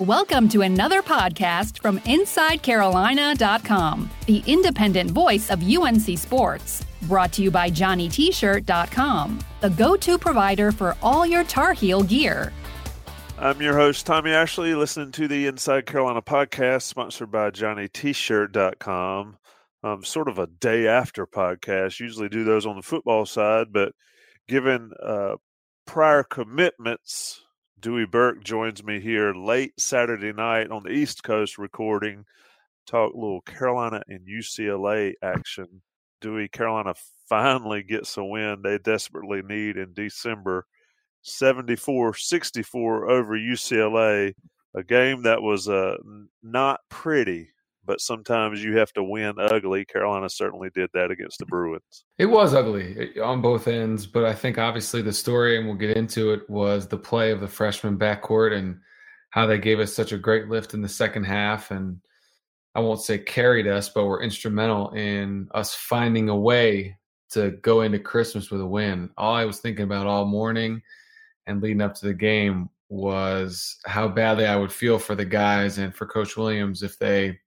Welcome to another podcast from InsideCarolina.com, the independent voice of UNC Sports. Brought to you by JohnnyT-shirt.com, the go-to provider for all your Tar Heel gear. I'm your host, Tommy Ashley, listening to the Inside Carolina podcast, sponsored by JohnnyT-shirt.com. Um, sort of a day after podcast. Usually do those on the football side, but given uh, prior commitments Dewey Burke joins me here late Saturday night on the East Coast recording. Talk a little Carolina and UCLA action. Dewey, Carolina finally gets a win they desperately need in December 74 64 over UCLA. A game that was uh, not pretty but sometimes you have to win ugly. Carolina certainly did that against the Bruins. It was ugly eh, on both ends, but I think obviously the story, and we'll get into it, was the play of the freshman backcourt and how they gave us such a great lift in the second half. And I won't say carried us, but were instrumental in us finding a way to go into Christmas with a win. All I was thinking about all morning and leading up to the game was how badly I would feel for the guys and for Coach Williams if they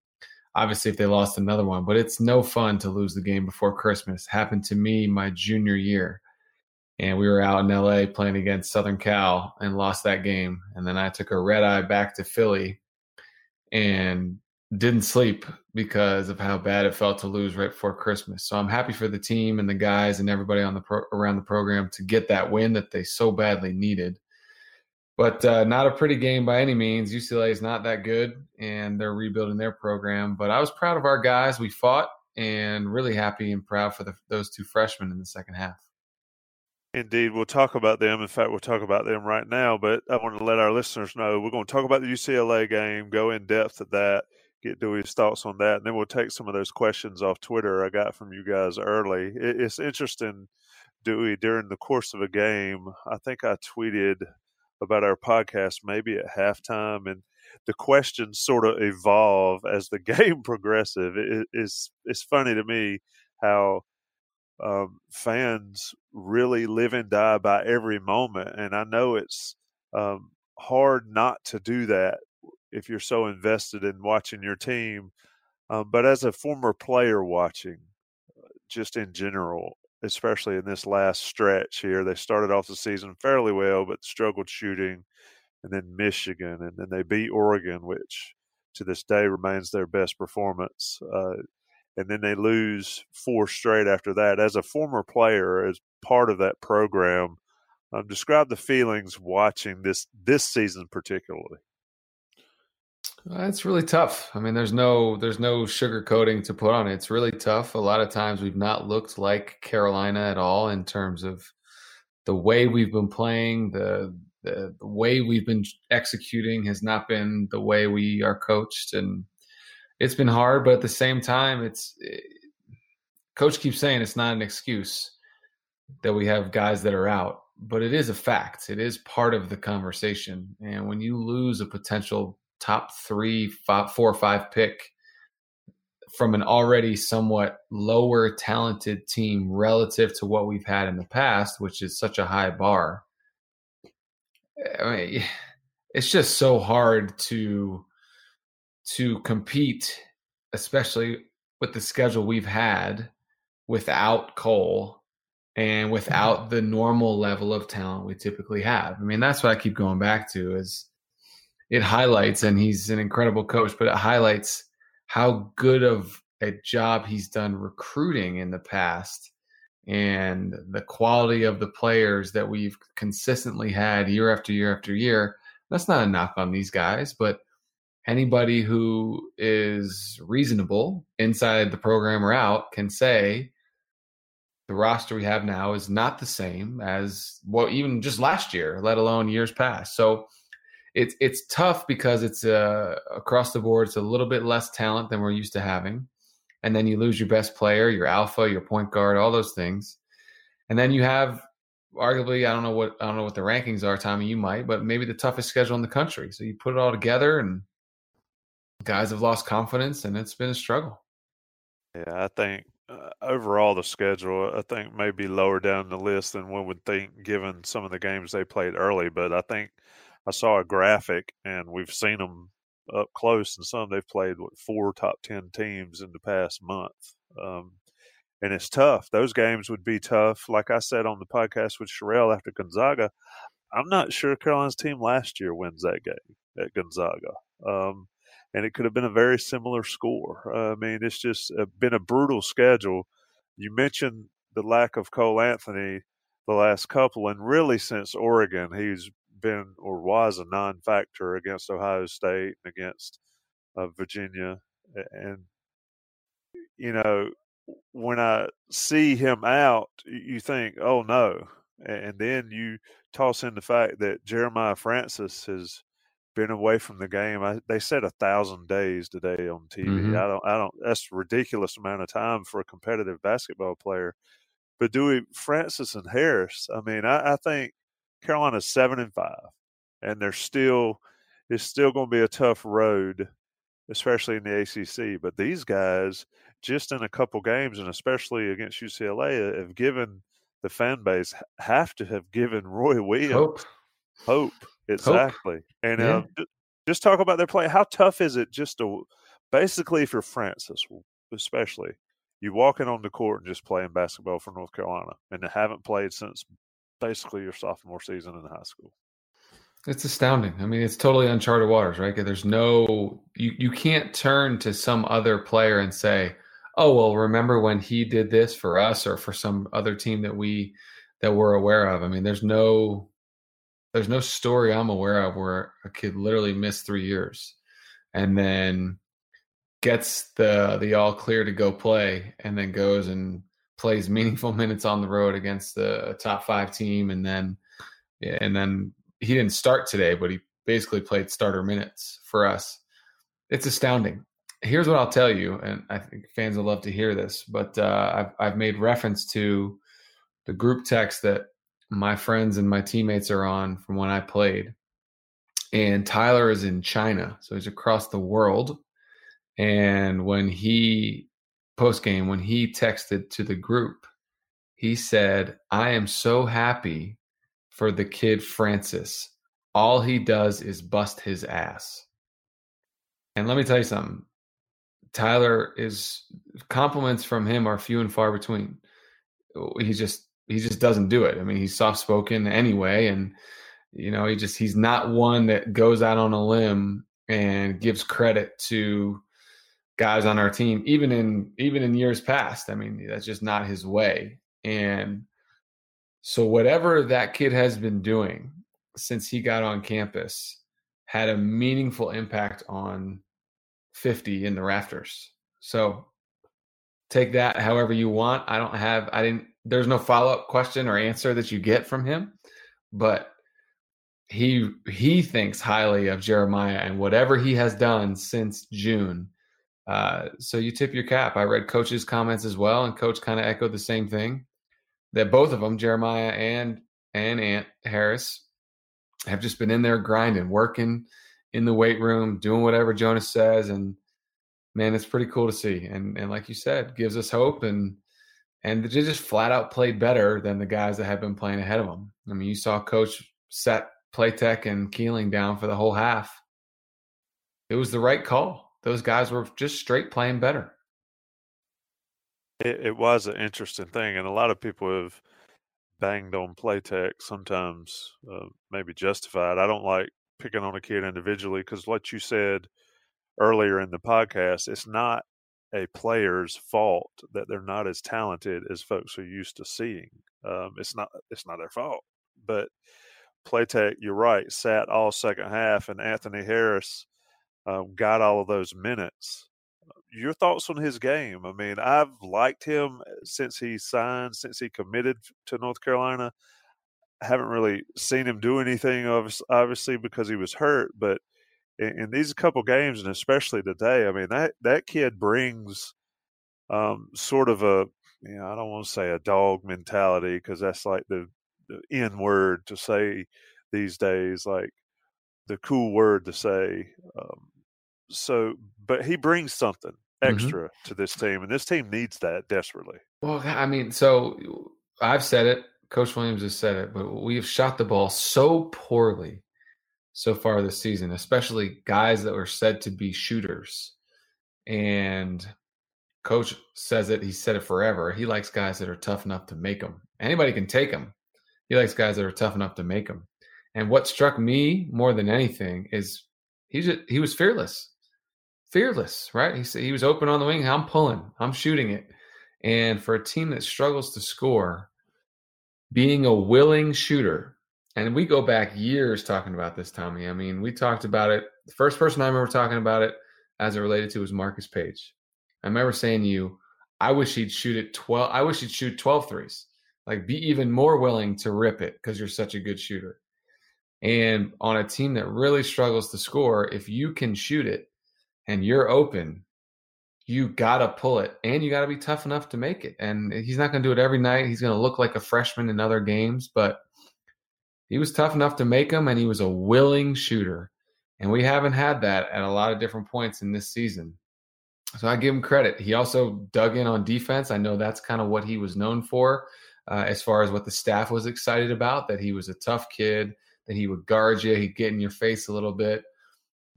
obviously if they lost another one but it's no fun to lose the game before christmas. Happened to me my junior year and we were out in la playing against southern cal and lost that game and then i took a red eye back to philly and didn't sleep because of how bad it felt to lose right before christmas. So i'm happy for the team and the guys and everybody on the pro- around the program to get that win that they so badly needed but uh, not a pretty game by any means. UCLA is not that good, and they're rebuilding their program. But I was proud of our guys. We fought, and really happy and proud for the, those two freshmen in the second half. Indeed, we'll talk about them. In fact, we'll talk about them right now. But I want to let our listeners know we're going to talk about the UCLA game, go in depth at that, get Dewey's thoughts on that, and then we'll take some of those questions off Twitter I got from you guys early. It's interesting, Dewey, during the course of a game. I think I tweeted about our podcast maybe at halftime and the questions sort of evolve as the game progresses. It, it's it's funny to me how um, fans really live and die by every moment, and I know it's um, hard not to do that if you're so invested in watching your team. Um, but as a former player watching, uh, just in general, especially in this last stretch here. They started off the season fairly well, but struggled shooting, and then Michigan, and then they beat Oregon, which to this day remains their best performance. Uh, and then they lose four straight after that. As a former player, as part of that program, um, describe the feelings watching this this season particularly. Uh, it's really tough. I mean, there's no there's no sugarcoating to put on it. It's really tough. A lot of times we've not looked like Carolina at all in terms of the way we've been playing, the the, the way we've been executing has not been the way we are coached, and it's been hard. But at the same time, it's it, coach keeps saying it's not an excuse that we have guys that are out, but it is a fact. It is part of the conversation, and when you lose a potential top three, five, four or five pick from an already somewhat lower talented team relative to what we've had in the past, which is such a high bar. I mean, it's just so hard to to compete, especially with the schedule we've had without Cole and without mm-hmm. the normal level of talent we typically have. I mean, that's what I keep going back to is it highlights, and he's an incredible coach, but it highlights how good of a job he's done recruiting in the past and the quality of the players that we've consistently had year after year after year. That's not a knock on these guys, but anybody who is reasonable inside the program or out can say the roster we have now is not the same as well, even just last year, let alone years past. So it's it's tough because it's uh, across the board. It's a little bit less talent than we're used to having, and then you lose your best player, your alpha, your point guard, all those things, and then you have arguably I don't know what I don't know what the rankings are, Tommy. You might, but maybe the toughest schedule in the country. So you put it all together, and guys have lost confidence, and it's been a struggle. Yeah, I think uh, overall the schedule I think may be lower down the list than one would think, given some of the games they played early. But I think I saw a graphic, and we've seen them up close, and some they've played what four top ten teams in the past month. Um, and it's tough. Those games would be tough. Like I said on the podcast with Sherelle after Gonzaga, I'm not sure Carolina's team last year wins that game at Gonzaga. Um, and it could have been a very similar score. Uh, I mean, it's just uh, been a brutal schedule. You mentioned the lack of Cole Anthony the last couple, and really since Oregon, he's been or was a non-factor against Ohio State and against uh, Virginia, and you know when I see him out, you think, "Oh no," and then you toss in the fact that Jeremiah Francis has been away from the game. I, they said a thousand days today on TV. Mm-hmm. I don't. I don't. That's a ridiculous amount of time for a competitive basketball player. But Dewey Francis and Harris. I mean, I, I think Carolina's seven and five, and they're still. It's still going to be a tough road, especially in the ACC. But these guys, just in a couple games, and especially against UCLA, have given the fan base have to have given Roy Williams hope. hope Exactly. Hope. And yeah. um, just talk about their play. How tough is it just to basically for Francis, especially you walking on the court and just playing basketball for North Carolina and they haven't played since basically your sophomore season in high school. It's astounding. I mean, it's totally uncharted waters, right? There's no you you can't turn to some other player and say, "Oh, well, remember when he did this for us or for some other team that we that we're aware of." I mean, there's no there's no story I'm aware of where a kid literally missed three years and then gets the the all clear to go play and then goes and plays meaningful minutes on the road against the top five team and then and then he didn't start today but he basically played starter minutes for us it's astounding here's what i'll tell you and i think fans will love to hear this but uh, I've, I've made reference to the group text that my friends and my teammates are on from when I played. And Tyler is in China, so he's across the world. And when he post game, when he texted to the group, he said, I am so happy for the kid Francis. All he does is bust his ass. And let me tell you something. Tyler is compliments from him are few and far between. He just he just doesn't do it. I mean, he's soft spoken anyway, and you know, he just he's not one that goes out on a limb and gives credit to guys on our team, even in even in years past. I mean, that's just not his way. And so whatever that kid has been doing since he got on campus had a meaningful impact on 50 in the rafters. So take that however you want. I don't have I didn't there's no follow up question or answer that you get from him, but he he thinks highly of Jeremiah and whatever he has done since June. Uh, so you tip your cap. I read Coach's comments as well, and Coach kind of echoed the same thing that both of them, Jeremiah and and Ant Harris, have just been in there grinding, working in the weight room, doing whatever Jonas says, and man, it's pretty cool to see. And and like you said, gives us hope and and they just flat out played better than the guys that had been playing ahead of them. I mean, you saw Coach set Platek and Keeling down for the whole half. It was the right call. Those guys were just straight playing better. It, it was an interesting thing, and a lot of people have banged on Platek sometimes, uh, maybe justified. I don't like picking on a kid individually because, like you said earlier in the podcast, it's not a player's fault that they're not as talented as folks are used to seeing. Um, it's not it's not their fault. But Platek, you're right, sat all second half, and Anthony Harris um, got all of those minutes. your thoughts on his game. I mean, I've liked him since he signed, since he committed to North Carolina. I haven't really seen him do anything, obviously, because he was hurt. But in, in these couple games, and especially today, I mean that that kid brings um, sort of a you know I don't want to say a dog mentality because that's like the the N word to say these days, like the cool word to say. Um, so, but he brings something mm-hmm. extra mm-hmm. to this team, and this team needs that desperately. Well, I mean, so I've said it. Coach Williams has said it, but we have shot the ball so poorly so far this season, especially guys that were said to be shooters. And coach says it, he said it forever. He likes guys that are tough enough to make them. Anybody can take them. He likes guys that are tough enough to make them. And what struck me more than anything is he's he was fearless, fearless, right? He said he was open on the wing. I'm pulling. I'm shooting it. And for a team that struggles to score, being a willing shooter, and we go back years talking about this, Tommy. I mean, we talked about it. The first person I remember talking about it as it related to was Marcus Paige. I remember saying to you, I wish he'd shoot it 12. I wish he'd shoot 12 threes. Like be even more willing to rip it because you're such a good shooter. And on a team that really struggles to score, if you can shoot it and you're open, you got to pull it and you got to be tough enough to make it. And he's not to do it every night. He's to look like a freshman in other games, but he was tough enough to make them and he was a willing shooter. And we haven't had that at a lot of different points in this season. So I give him credit. He also dug in on defense. I know that's kind of what he was known for uh, as far as what the staff was excited about, that he was a tough kid, that he would guard you, he'd get in your face a little bit.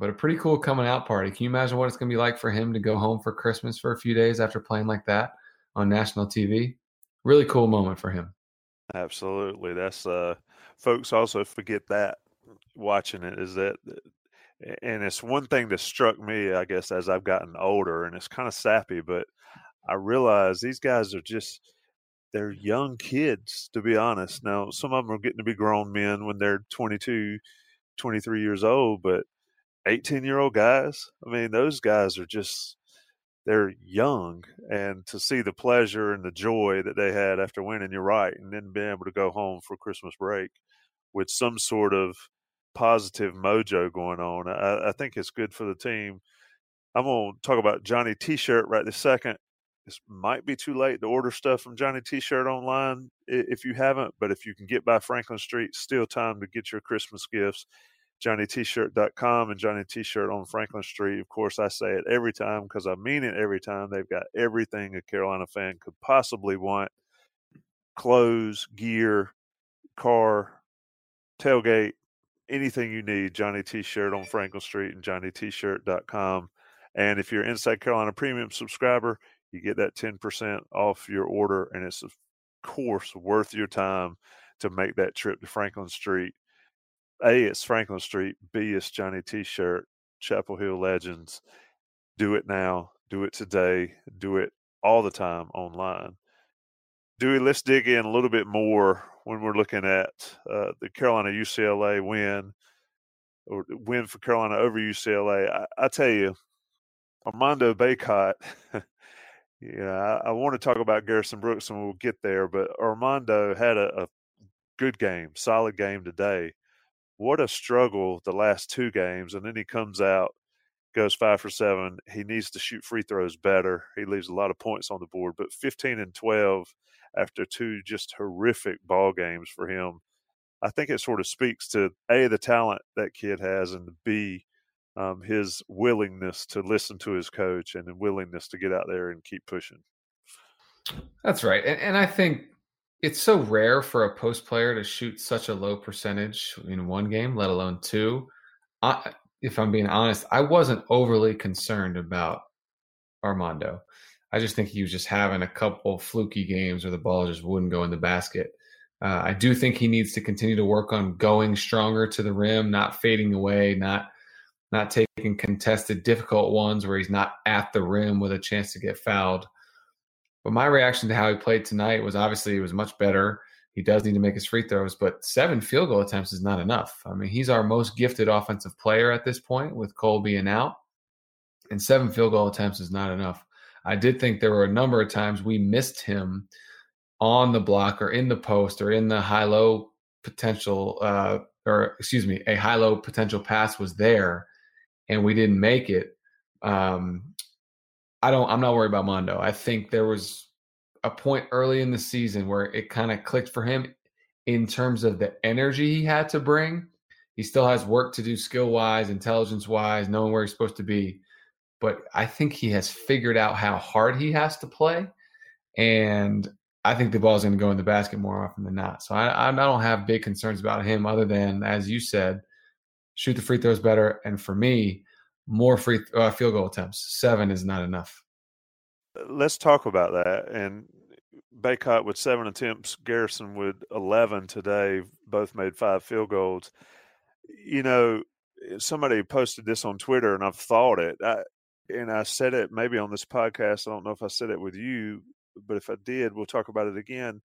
But a pretty cool coming out party. Can you imagine what it's going to be like for him to go home for Christmas for a few days after playing like that on national TV? Really cool moment for him. Absolutely. That's uh folks also forget that watching it is that and it's one thing that struck me, I guess, as I've gotten older, and it's kind of sappy, but I realize these guys are just they're young kids, to be honest. Now, some of them are getting to be grown men when they're 22, 23 years old, but 18 year old guys, I mean, those guys are just, they're young. And to see the pleasure and the joy that they had after winning, you're right. And then being able to go home for Christmas break with some sort of positive mojo going on, I, I think it's good for the team. I'm going to talk about Johnny T shirt right this second it might be too late to order stuff from Johnny T-shirt online if you haven't, but if you can get by Franklin Street, still time to get your Christmas gifts. JohnnyT-shirt.com and Johnny T-shirt on Franklin Street. Of course, I say it every time because I mean it every time. They've got everything a Carolina fan could possibly want: clothes, gear, car, tailgate, anything you need. Johnny T-shirt on Franklin Street and JohnnyT-shirt.com. And if you're Inside Carolina Premium subscriber, you get that 10% off your order, and it's, of course, worth your time to make that trip to Franklin Street. A, it's Franklin Street. B, it's Johnny T shirt, Chapel Hill Legends. Do it now. Do it today. Do it all the time online. Dewey, let's dig in a little bit more when we're looking at uh, the Carolina UCLA win or win for Carolina over UCLA. I, I tell you, Armando Bacot Yeah, I, I, want to talk about Garrison Brooks and we'll get there, but Armando had a, a good game, solid game today. What a struggle the last two games. And then he comes out, goes five for seven. He needs to shoot free throws better. He leaves a lot of points on the board, but 15 and 12 after two just horrific ball games for him. I think it sort of speaks to A, the talent that kid has, and B, um, his willingness to listen to his coach and the willingness to get out there and keep pushing. That's right, and, and I think it's so rare for a post player to shoot such a low percentage in one game, let alone two. I, if I'm being honest, I wasn't overly concerned about Armando. I just think he was just having a couple fluky games where the ball just wouldn't go in the basket. Uh, I do think he needs to continue to work on going stronger to the rim, not fading away, not not taking contested, difficult ones where he's not at the rim with a chance to get fouled. But my reaction to how he played tonight was obviously it was much better. He does need to make his free throws, but seven field goal attempts is not enough. I mean, he's our most gifted offensive player at this point with Cole being out. and seven field goal attempts is not enough. I did think there were a number of times we missed him on the block or in the post or in the high low potential, uh, or excuse me, a high low potential pass was there and we didn't make it. Um, I don't, I'm not worried about Mondo. I think there was a point early in the season where it kind of clicked for him in terms of the energy he had to bring. He still has work to do skill wise, intelligence wise, knowing where he's supposed to be. But I think he has figured out how hard he has to play. And I think the ball is going to go in the basket more often than not. So I, I don't have big concerns about him other than, as you said, shoot the free throws better. And for me, more free uh, field goal attempts. Seven is not enough. Let's talk about that. And Bacot with seven attempts, Garrison with 11 today, both made five field goals. You know, somebody posted this on Twitter and I've thought it. I, and I said it maybe on this podcast. I don't know if I said it with you, but if I did, we'll talk about it again.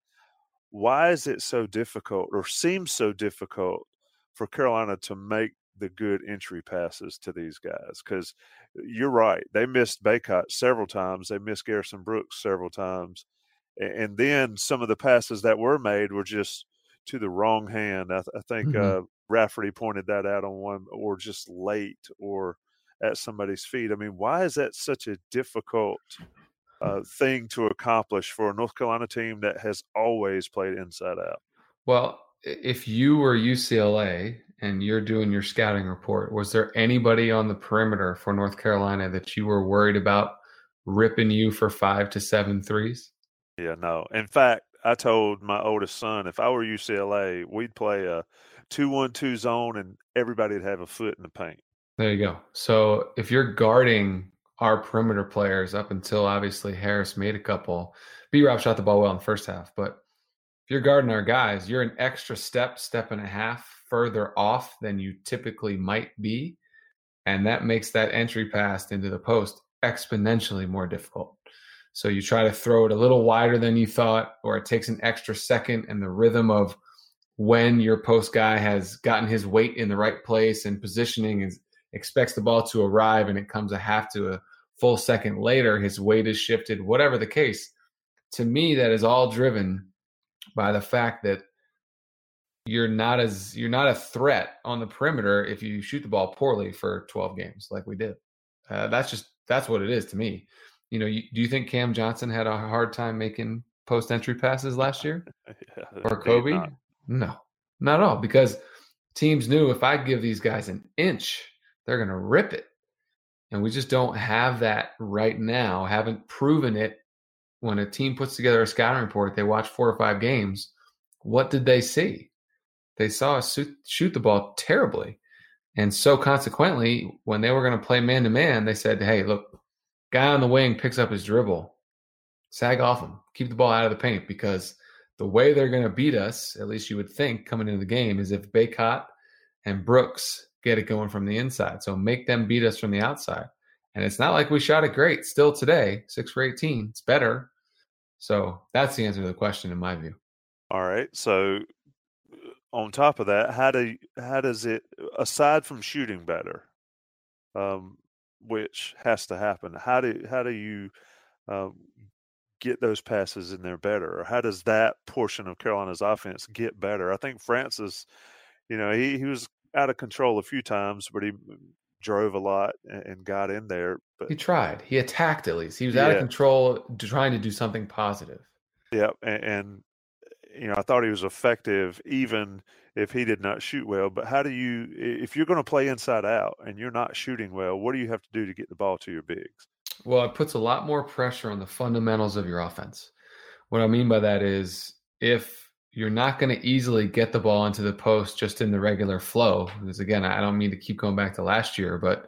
Why is it so difficult or seems so difficult for Carolina to make the good entry passes to these guys? Because you're right. They missed Bacot several times, they missed Garrison Brooks several times and then some of the passes that were made were just to the wrong hand. I, I think mm-hmm. uh, Raftery pointed that out on one, or just late, or at somebody's feet. I mean, why is that such a difficult uh, thing to accomplish for a North Carolina team that has always played inside out? Well, if you were UCLA and you're doing your scouting report, was there anybody on the perimeter for North Carolina that you were worried about ripping you for five to seven threes? Yeah, no. In fact, I told my oldest son if I were UCLA, we'd play a two-one-two zone, and everybody'd have a foot in the paint. There you go. So if you're guarding our perimeter players up until obviously Harris made a couple, B Rob shot the ball well in the first half, but if you're guarding our guys, you're an extra step, step and a half further off than you typically might be. And that makes that entry pass into the post exponentially more difficult. So you try to throw it a little wider than you thought, or it takes an extra second, and the rhythm of when your post guy has gotten his weight in the right place and positioning and expects the ball to arrive, and it comes a half to a full second later, his weight is shifted, whatever the case. To me, that is all driven by the fact that you're not as you're not a threat on the perimeter if you shoot the ball poorly for 12 games like we did. Uh, that's just that's what it is to me you know, you, do you think Cam Johnson had a hard time making post entry passes last year yeah, or Coby? Not. No, not at all. Because teams knew if I give these guys an inch, they're going to rip it. And we just don't have that right now. Haven't proven it. When a team puts together a scouting report, they watch four or five games. What did they see? They saw us shoot the ball terribly. And so consequently, when they were going to play man to man, they said, hey, look, Guy on the wing picks up his dribble. Sag off him. Keep the ball out of the paint because the way they're going to beat us, at least you would think coming into the game, is if Bacot and Brooks get it going from the inside. So make them beat us from the outside. And it's not like we shot it great still today, six for 18. It's better. So that's the answer to the question in my view. All right. So on top of that, how do how does it aside from shooting better? Um, which has to happen. How do how do you uh, get those passes in there better, or how does that portion of Carolina's offense get better? I think Francis, you know, he, he was out of control a few times, but he drove a lot and, got in there. But he tried. He attacked at least. He was yeah. out of control, trying to do something positive. Yeah, and, and you know, I thought he was effective even if he did not shoot well. But how do you, if you're going to play inside out and you're not shooting well, what do you have to do to get the ball to your bigs? Well, it puts a lot more pressure on the fundamentals of your offense. What I mean by that is if you're not going to easily get the ball into the post just in the regular flow, because again, I don't mean to keep going back to last year, but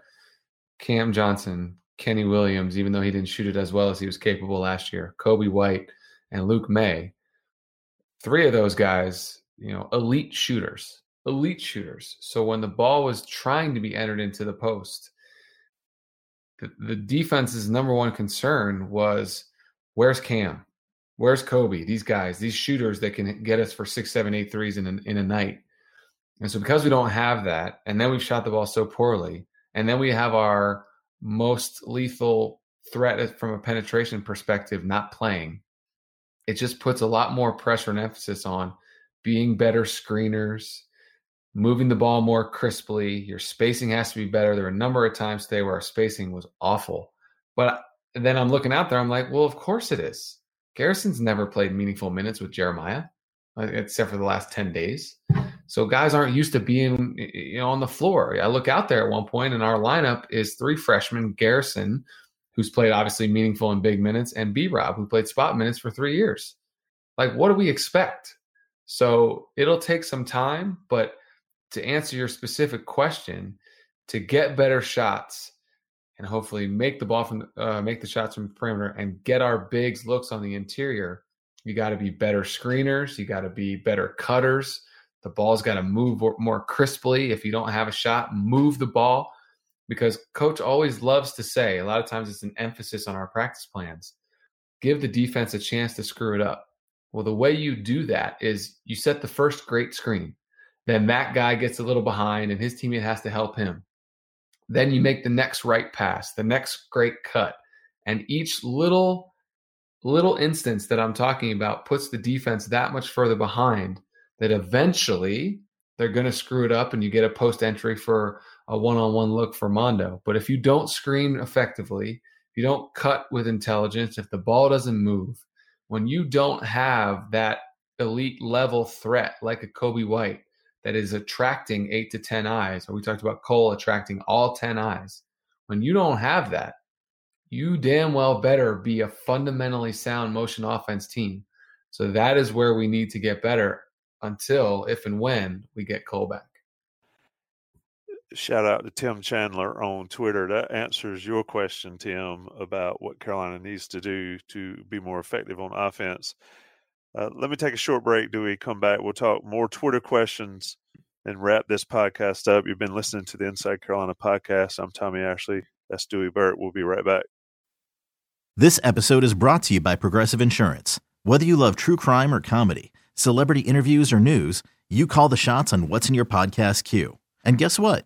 Cam Johnson, Kenny Williams, even though he didn't shoot it as well as he was capable last year, Coby White, and Luke Maye, three of those guys you know, elite shooters, elite shooters. So when the ball was trying to be entered into the post, the, the defense's number one concern was where's Cam? Where's Coby? These guys, these shooters that can get us for six, seven, eight threes in a, in a night. And so because we don't have that, and then we've shot the ball so poorly, and then we have our most lethal threat from a penetration perspective not playing, it just puts a lot more pressure and emphasis on being better screeners, moving the ball more crisply. Your spacing has to be better. There were a number of times today where our spacing was awful. But then I'm looking out there, I'm like, well, of course it is. Garrison's never played meaningful minutes with Jeremiah, uh, except for the last 10 days. So guys aren't used to being you know on the floor. I look out there at one point and our lineup is three freshmen, Garrison, who's played obviously meaningful in big minutes, and B Rob, who played spot minutes for three years. Like, what do we expect? So it'll take some time, but to answer your specific question, to get better shots and hopefully make the ball from uh, make the shots from the perimeter and get our bigs looks on the interior, you got to be better screeners. You got to be better cutters. The ball's got to move more crisply. If you don't have a shot, move the ball because coach always loves to say, a lot of times it's an emphasis on our practice plans. Give the defense a chance to screw it up. Well, the way you do that is you set the first great screen. Then that guy gets a little behind and his teammate has to help him. Then you make the next right pass, the next great cut. And each little little instance that I'm talking about puts the defense that much further behind that eventually they're going to screw it up and you get a post entry for a one-on-one look for Mondo. But if you don't screen effectively, if you don't cut with intelligence, if the ball doesn't move, when you don't have that elite level threat like a Coby White that is attracting eight to 10 eyes, or we talked about Cole attracting all 10 eyes, when you don't have that, you damn well better be a fundamentally sound motion offense team. So that is where we need to get better until, if and when, we get Cole back. Shout out to Tim Chandler on Twitter. That answers your question, Tim, about what Carolina needs to do to be more effective on offense. Uh, let me take a short break. Do we come back? We'll talk more Twitter questions and wrap this podcast up. You've been listening to the Inside Carolina podcast. I'm Tommy Ashley. That's Dewey Burke. We'll be right back. This episode is brought to you by Progressive Insurance. Whether you love true crime or comedy, celebrity interviews or news, you call the shots on what's in your podcast queue. And guess what?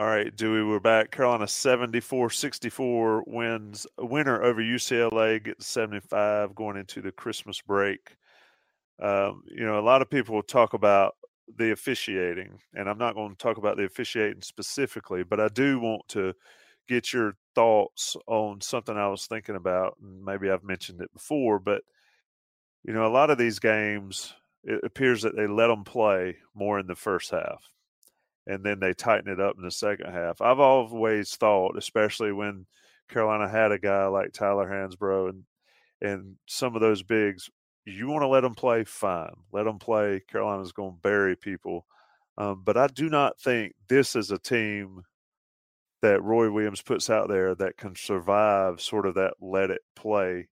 All right, Dewey, we're back. Carolina 74-64 wins a winner over UCLA, gets 75 going into the Christmas break. Um, you know, a lot of people talk about the officiating, and I'm not going to talk about the officiating specifically, but I do want to get your thoughts on something I was thinking about, and maybe I've mentioned it before, but you know, a lot of these games, it appears that they let them play more in the first half, and then they tighten it up in the second half. I've always thought, especially when Carolina had a guy like Tyler Hansbrough and and some of those bigs, you want to let them play, fine, let them play. Carolina's going to bury people, um, but I do not think this is a team that Roy Williams puts out there that can survive sort of that let it play,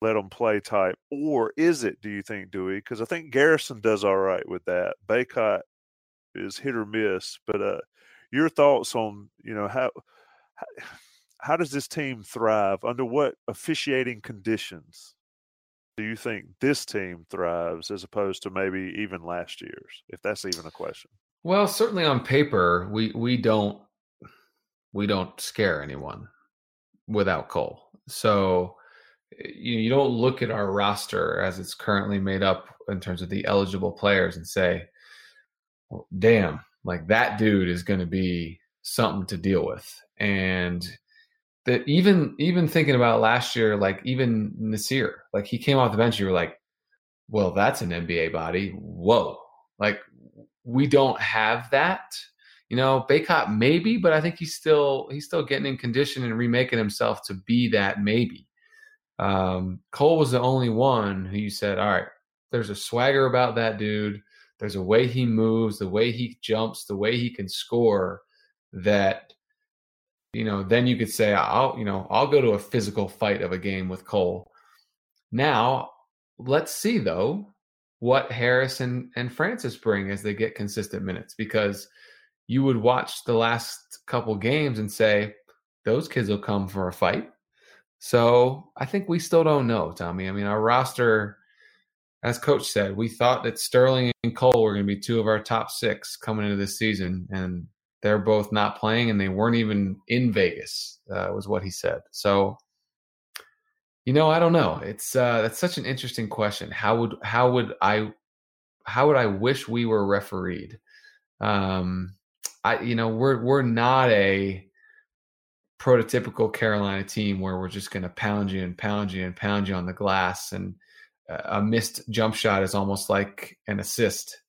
let them play type? Or is it, do you think, Dewey? Because I think Garrison does all right with that. Bacot is hit or miss, but uh, your thoughts on, you know, how, how, how does this team thrive? Under what officiating conditions do you think this team thrives as opposed to maybe even last year's, if that's even a question? Well, certainly on paper, we we don't we don't scare anyone without Cole. So you, you don't look at our roster as it's currently made up in terms of the eligible players and say, damn, like that dude is going to be something to deal with. And that even even thinking about last year, like even Nassir, like he came off the bench, you were like, well, that's an NBA body. Whoa. Like we don't have that. You know, Bacot maybe, but I think he's still he's still getting in condition and remaking himself to be that maybe. Um, Cole was the only one who you said, all right, there's a swagger about that dude. There's a way he moves, the way he jumps, the way he can score that you know, then you could say, I'll, you know, I'll go to a physical fight of a game with Cole. Now, let's see though what Harris and, and Francis bring as they get consistent minutes because you would watch the last couple games and say, those kids will come for a fight. So I think we still don't know, Tommy. I mean, our roster, as coach said, we thought that Sterling and Cole were going to be two of our top six coming into this season, and they're both not playing, and they weren't even in Vegas. Uh, was what he said. So, you know, I don't know. It's uh, that's such an interesting question. How would how would I how would I wish we were refereed? Um, I you know we're we're not a prototypical Carolina team where we're just going to pound you and pound you and pound you on the glass, and a missed jump shot is almost like an assist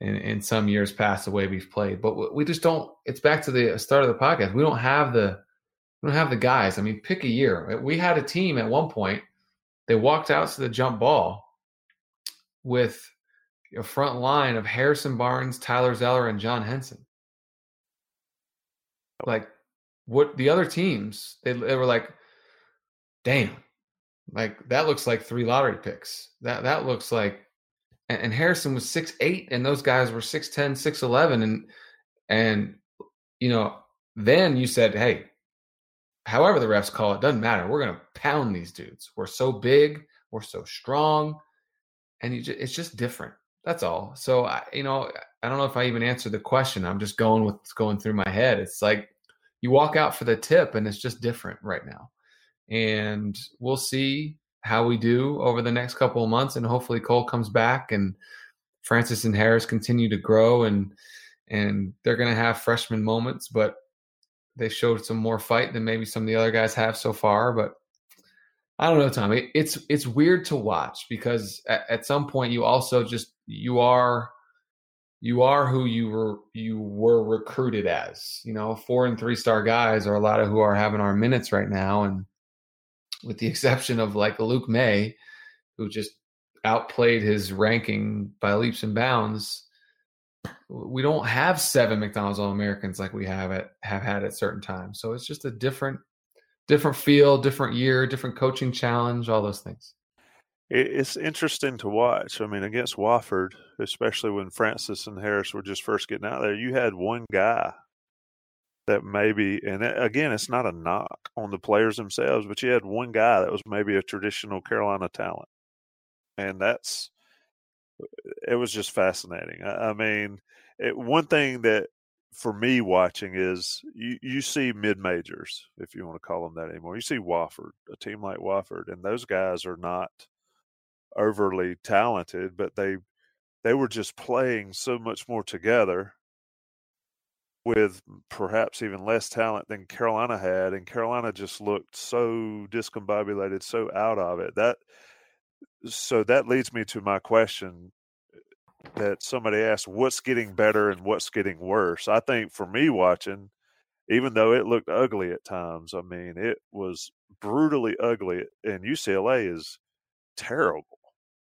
in, in some years past the way we've played. But we just don't. It's back to the start of the podcast. We don't have the we don't have the guys. I mean, pick a year. We had a team at one point. They walked out to the jump ball with a front line of Harrison Barnes, Tyler Zeller, and John Henson. Like what the other teams, they, they were like, damn, like that looks like three lottery picks. That that looks like and, and Harrison was six eight, and those guys were 6'10", 6'11", and and you know, then you said, hey, however the refs call it, doesn't matter. We're gonna pound these dudes. We're so big, we're so strong, and you just, it's just different. That's all. So I, you know, I don't know if I even answered the question. I'm just going with going through my head. It's like you walk out for the tip and it's just different right now. And we'll see how we do over the next couple of months and hopefully Cole comes back and Francis and Harris continue to grow and and they're going to have freshman moments but they showed some more fight than maybe some of the other guys have so far but I don't know Tommy it's it's weird to watch because at, at some point you also just you are you are who you were you were recruited as. You know, four and three star guys are a lot of who are having our minutes right now, and with the exception of like Luke Maye, who just outplayed his ranking by leaps and bounds. We don't have seven McDonald's All Americans like we have at have had at certain times. So it's just a different different feel, different year, different coaching challenge, all those things it's interesting to watch. I mean, against Wofford, especially when Francis and Harris were just first getting out there, you had one guy that maybe, and again, it's not a knock on the players themselves, but you had one guy that was maybe a traditional Carolina talent. And that's, it was just fascinating. I, mean, it, one thing that for me watching is you, you see mid majors, if you want to call them that anymore. You see Wofford, a team like Wofford, and those guys are not overly talented, but they they were just playing so much more together with perhaps even less talent than Carolina had, and Carolina just looked so discombobulated, so out of it. That so that leads me to my question uh, that somebody asked, "What's getting better and what's getting worse?" I think for me watching, even though it looked ugly at times, I mean it was brutally ugly, and UCLA is terrible.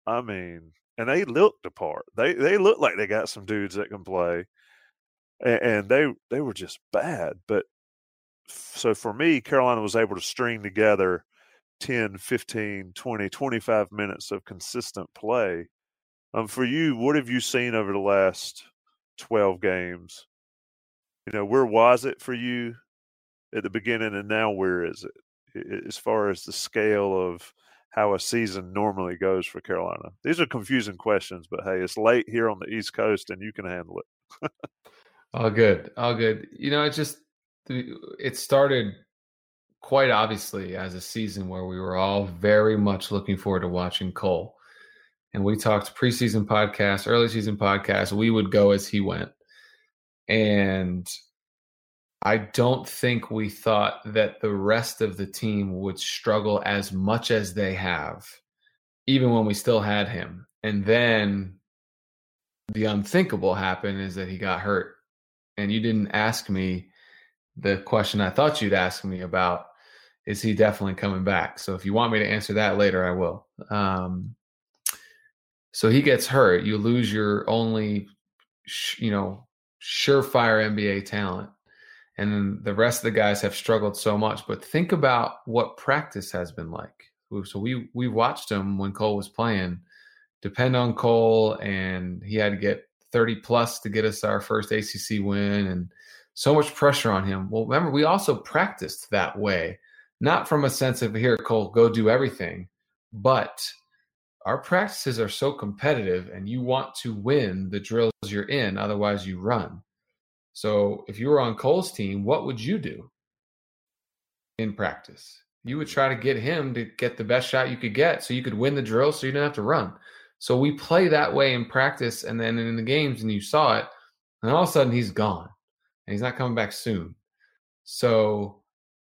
I mean, and they looked apart. They they look like they got some dudes that can play, and, and they they were just bad. But so for me, Carolina was able to string together 10, 15, 20, 25 minutes of consistent play. Um, for you, what have you seen over the last 12 games? You know, where was it for you at the beginning and now where is it? As far as the scale of how a season normally goes for Carolina? These are confusing questions, but hey, it's late here on the East Coast and you can handle it. all good. All good. You know, it just it started quite obviously as a season where we were all very much looking forward to watching Cole. And we talked preseason podcast, early season podcast, we would go as he went. And I don't think we thought that the rest of the team would struggle as much as they have, even when we still had him. And then the unthinkable happened is that he got hurt. And you didn't ask me the question I thought you'd ask me about is he definitely coming back? So if you want me to answer that later, I will. Um, so he gets hurt. You lose your only, you know, surefire NBA talent. And then the rest of the guys have struggled so much. But think about what practice has been like. So we we watched him when Cole was playing. Depend on Cole, and he had to get 30 plus to get us our first ACC win, and so much pressure on him. Well, remember we also practiced that way, not from a sense of here, Cole, go do everything, but our practices are so competitive, and you want to win the drills you're in, otherwise you run. So if you were on Cole's team, what would you do in practice? You would try to get him to get the best shot you could get so you could win the drill so you didn't have to run. So we play that way in practice and then in the games and you saw it, and all of a sudden he's gone and he's not coming back soon. So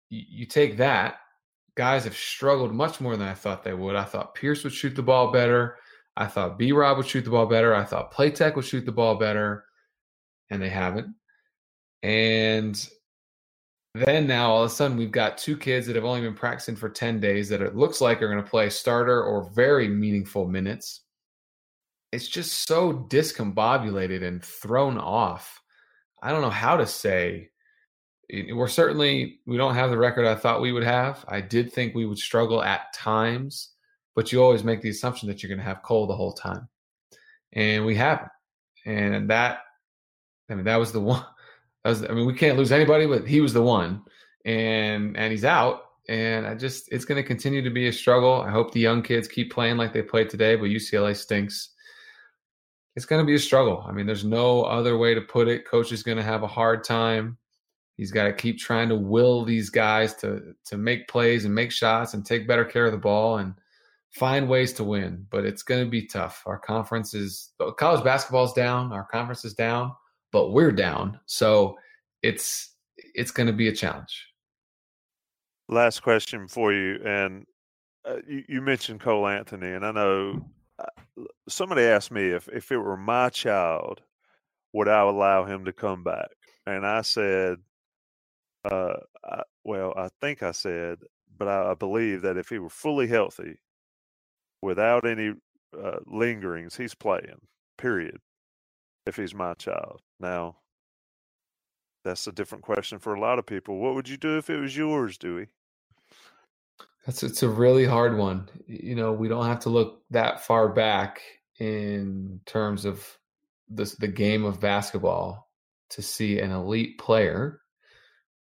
you, you take that. Guys have struggled much more than I thought they would. I thought Pierce would shoot the ball better. I thought B Rob would shoot the ball better. I thought Platek would shoot the ball better, and they haven't. And then now all of a sudden we've got two kids that have only been practicing for 10 days that it looks like are going to play starter or very meaningful minutes. It's just so discombobulated and thrown off. I don't know how to say. We're certainly, we don't have the record I thought we would have. I did think we would struggle at times, but you always make the assumption that you're going to have Cole the whole time. And we haven't. And that, I mean, that was the one That was, I mean, we can't lose anybody, but he was the one, and and he's out. And I just, it's going to continue to be a struggle. I hope the young kids keep playing like they played today, but UCLA stinks. It's going to be a struggle. I mean, there's no other way to put it. Coach is going to have a hard time. He's got to keep trying to will these guys to to make plays and make shots and take better care of the ball and find ways to win. But it's going to be tough. Our conference is college basketball is down. Our conference is down but we're down. So it's it's going to be a challenge. Last question for you, and uh, you, you, mentioned Cole Anthony, and I know somebody asked me if if it were my child, would I allow him to come back? And I said, uh, I, well, I think I said, but I, I, believe that if he were fully healthy, without any uh, lingerings, he's playing. Period if he's my child. Now, that's a different question for a lot of people. What would you do if it was yours, Dewey? That's it's a really hard one. You know, we don't have to look that far back in terms of this the game of basketball to see an elite player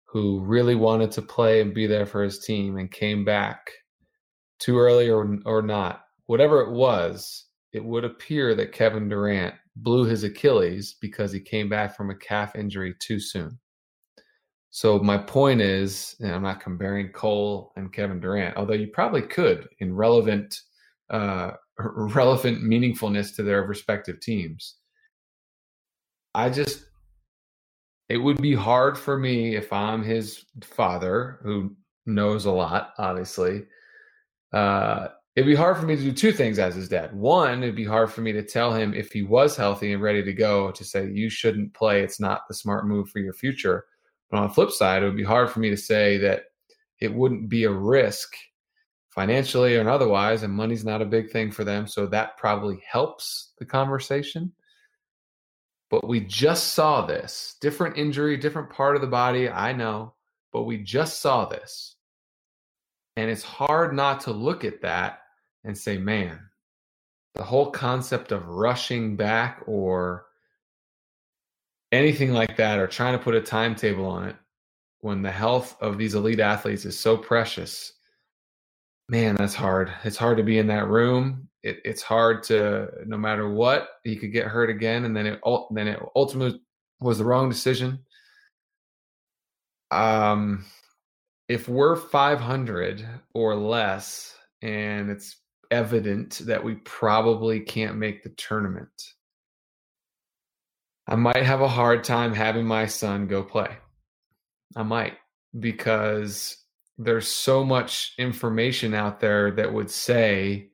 who really wanted to play and be there for his team and came back too early or or not. Whatever it was, it would appear that Kevin Durant blew his Achilles because he came back from a calf injury too soon. So my point is, and I'm not comparing Cole and Kevin Durant, although you probably could in relevant, uh, relevant meaningfulness to their respective teams. I just, it would be hard for me if I'm his father, who knows a lot, obviously, uh, it'd be hard for me to do two things as his dad. One, it'd be hard for me to tell him if he was healthy and ready to go to say, you shouldn't play. It's not the smart move for your future. But on the flip side, it would be hard for me to say that it wouldn't be a risk financially or otherwise, and money's not a big thing for them. So that probably helps the conversation. But we just saw this different injury, different part of the body. I know, but we just saw this. And it's hard not to look at that and say, man, the whole concept of rushing back or anything like that or trying to put a timetable on it when the health of these elite athletes is so precious man that's hard. It's hard to be in that room. It, it's hard to no matter what he could get hurt again and then it then it ultimately was the wrong decision. Um if we're 500 or less and it's evident that we probably can't make the tournament, I might have a hard time having my son go play. I might because there's so much information out there that would say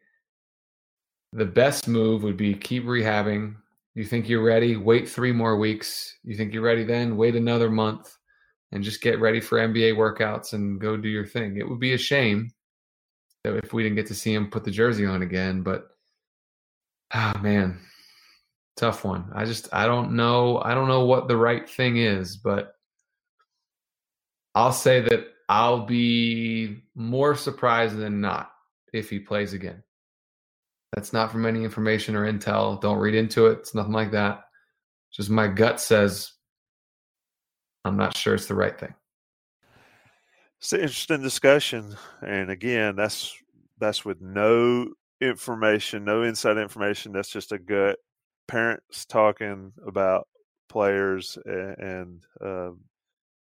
the best move would be keep rehabbing. You think you're ready? Wait three more weeks. You think you're ready then? Wait another month and just get ready for NBA workouts and go do your thing. It would be a shame if we didn't get to see him put the jersey on again, but ah oh, man, tough one. I just I don't know I don't know what the right thing is, but I'll say that I'll be more surprised than not if he plays again. That's not from any information or intel. Don't read into it. It's nothing like that. Just my gut says I'm not sure it's the right thing. It's an interesting discussion, and again, that's that's with no information, no inside information. That's just a gut. Parents talking about players and, and um,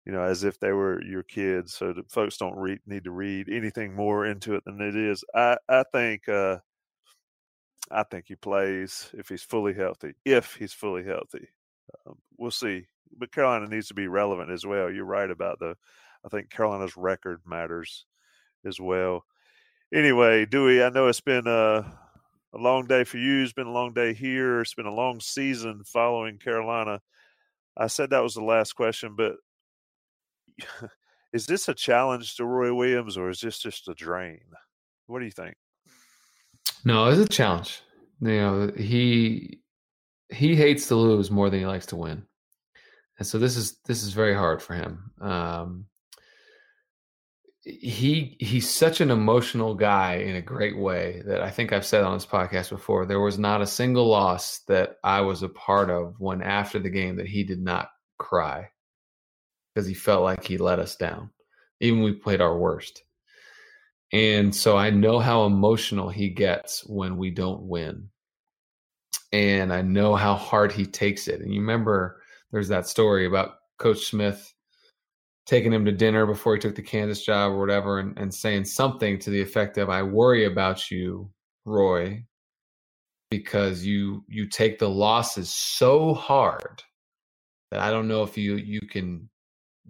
you know, as if they were your kids. So that folks don't read, need to read anything more into it than it is. I I think uh, I think he plays if he's fully healthy. If he's fully healthy, um, we'll see. But Carolina needs to be relevant as well. You're right about the. I think Carolina's record matters as well. Anyway, Dewey, I know it's been a, a long day for you. It's been a long day here. It's been a long season following Carolina. I said that was the last question, but is this a challenge to Roy Williams or is this just a drain? What do you think? No, it's a challenge. You know, he he hates to lose more than he likes to win, and so this is this is very hard for him. Um, he he's such an emotional guy in a great way that I think I've said on this podcast before. There was not a single loss that I was a part of when after the game that he did not cry because he felt like he let us down, even we played our worst. And so I know how emotional he gets when we don't win. And I know how hard he takes it. And you remember there's that story about Coach Smith taking him to dinner before he took the Kansas job or whatever and, and saying something to the effect of, I worry about you, Roy, because you you take the losses so hard that I don't know if you you can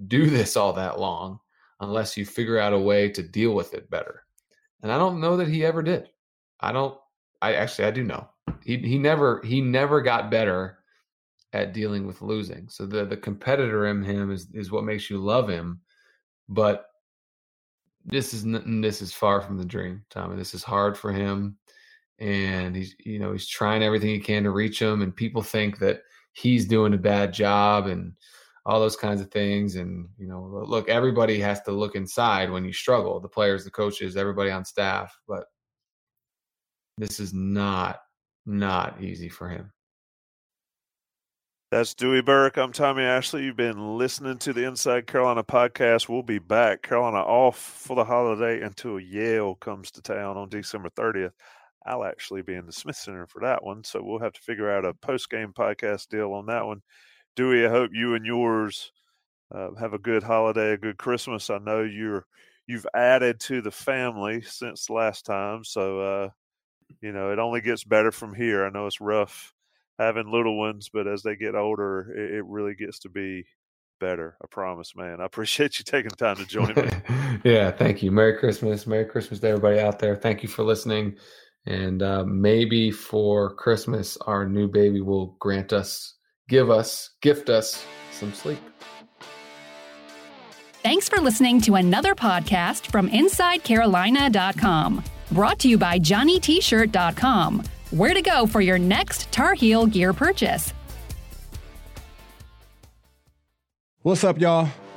do this all that long unless you figure out a way to deal with it better. And I don't know that he ever did. I don't I actually I do know. He he never he never got better at dealing with losing. So the the competitor in him is is what makes you love him. But this is this is far from the dream, Tommy. This is hard for him and he's you know, he's trying everything he can to reach him and people think that he's doing a bad job and all those kinds of things. And, you know, look, everybody has to look inside when you struggle the players, the coaches, everybody on staff. But this is not, not easy for him. That's Dewey Burke. I'm Tommy Ashley. You've been listening to the Inside Carolina podcast. We'll be back. Carolina off for the holiday until Yale comes to town on December 30th. I'll actually be in the Smith Center for that one, so we'll have to figure out a post game podcast deal on that one. Dewey, I hope you and yours uh, have a good holiday, a good Christmas. I know you're you've added to the family since last time, so uh, you know it only gets better from here. I know it's rough having little ones, but as they get older, it, it really gets to be better. I promise, man. I appreciate you taking the time to join me. yeah, thank you. Merry Christmas. Merry Christmas to everybody out there. Thank you for listening. And uh, maybe for Christmas, our new baby will grant us give us, gift us some sleep. Thanks for listening to another podcast from InsideCarolina.com. Brought to you by JohnnyT-shirt.com. Where to go for your next Tar Heel gear purchase. What's up, y'all?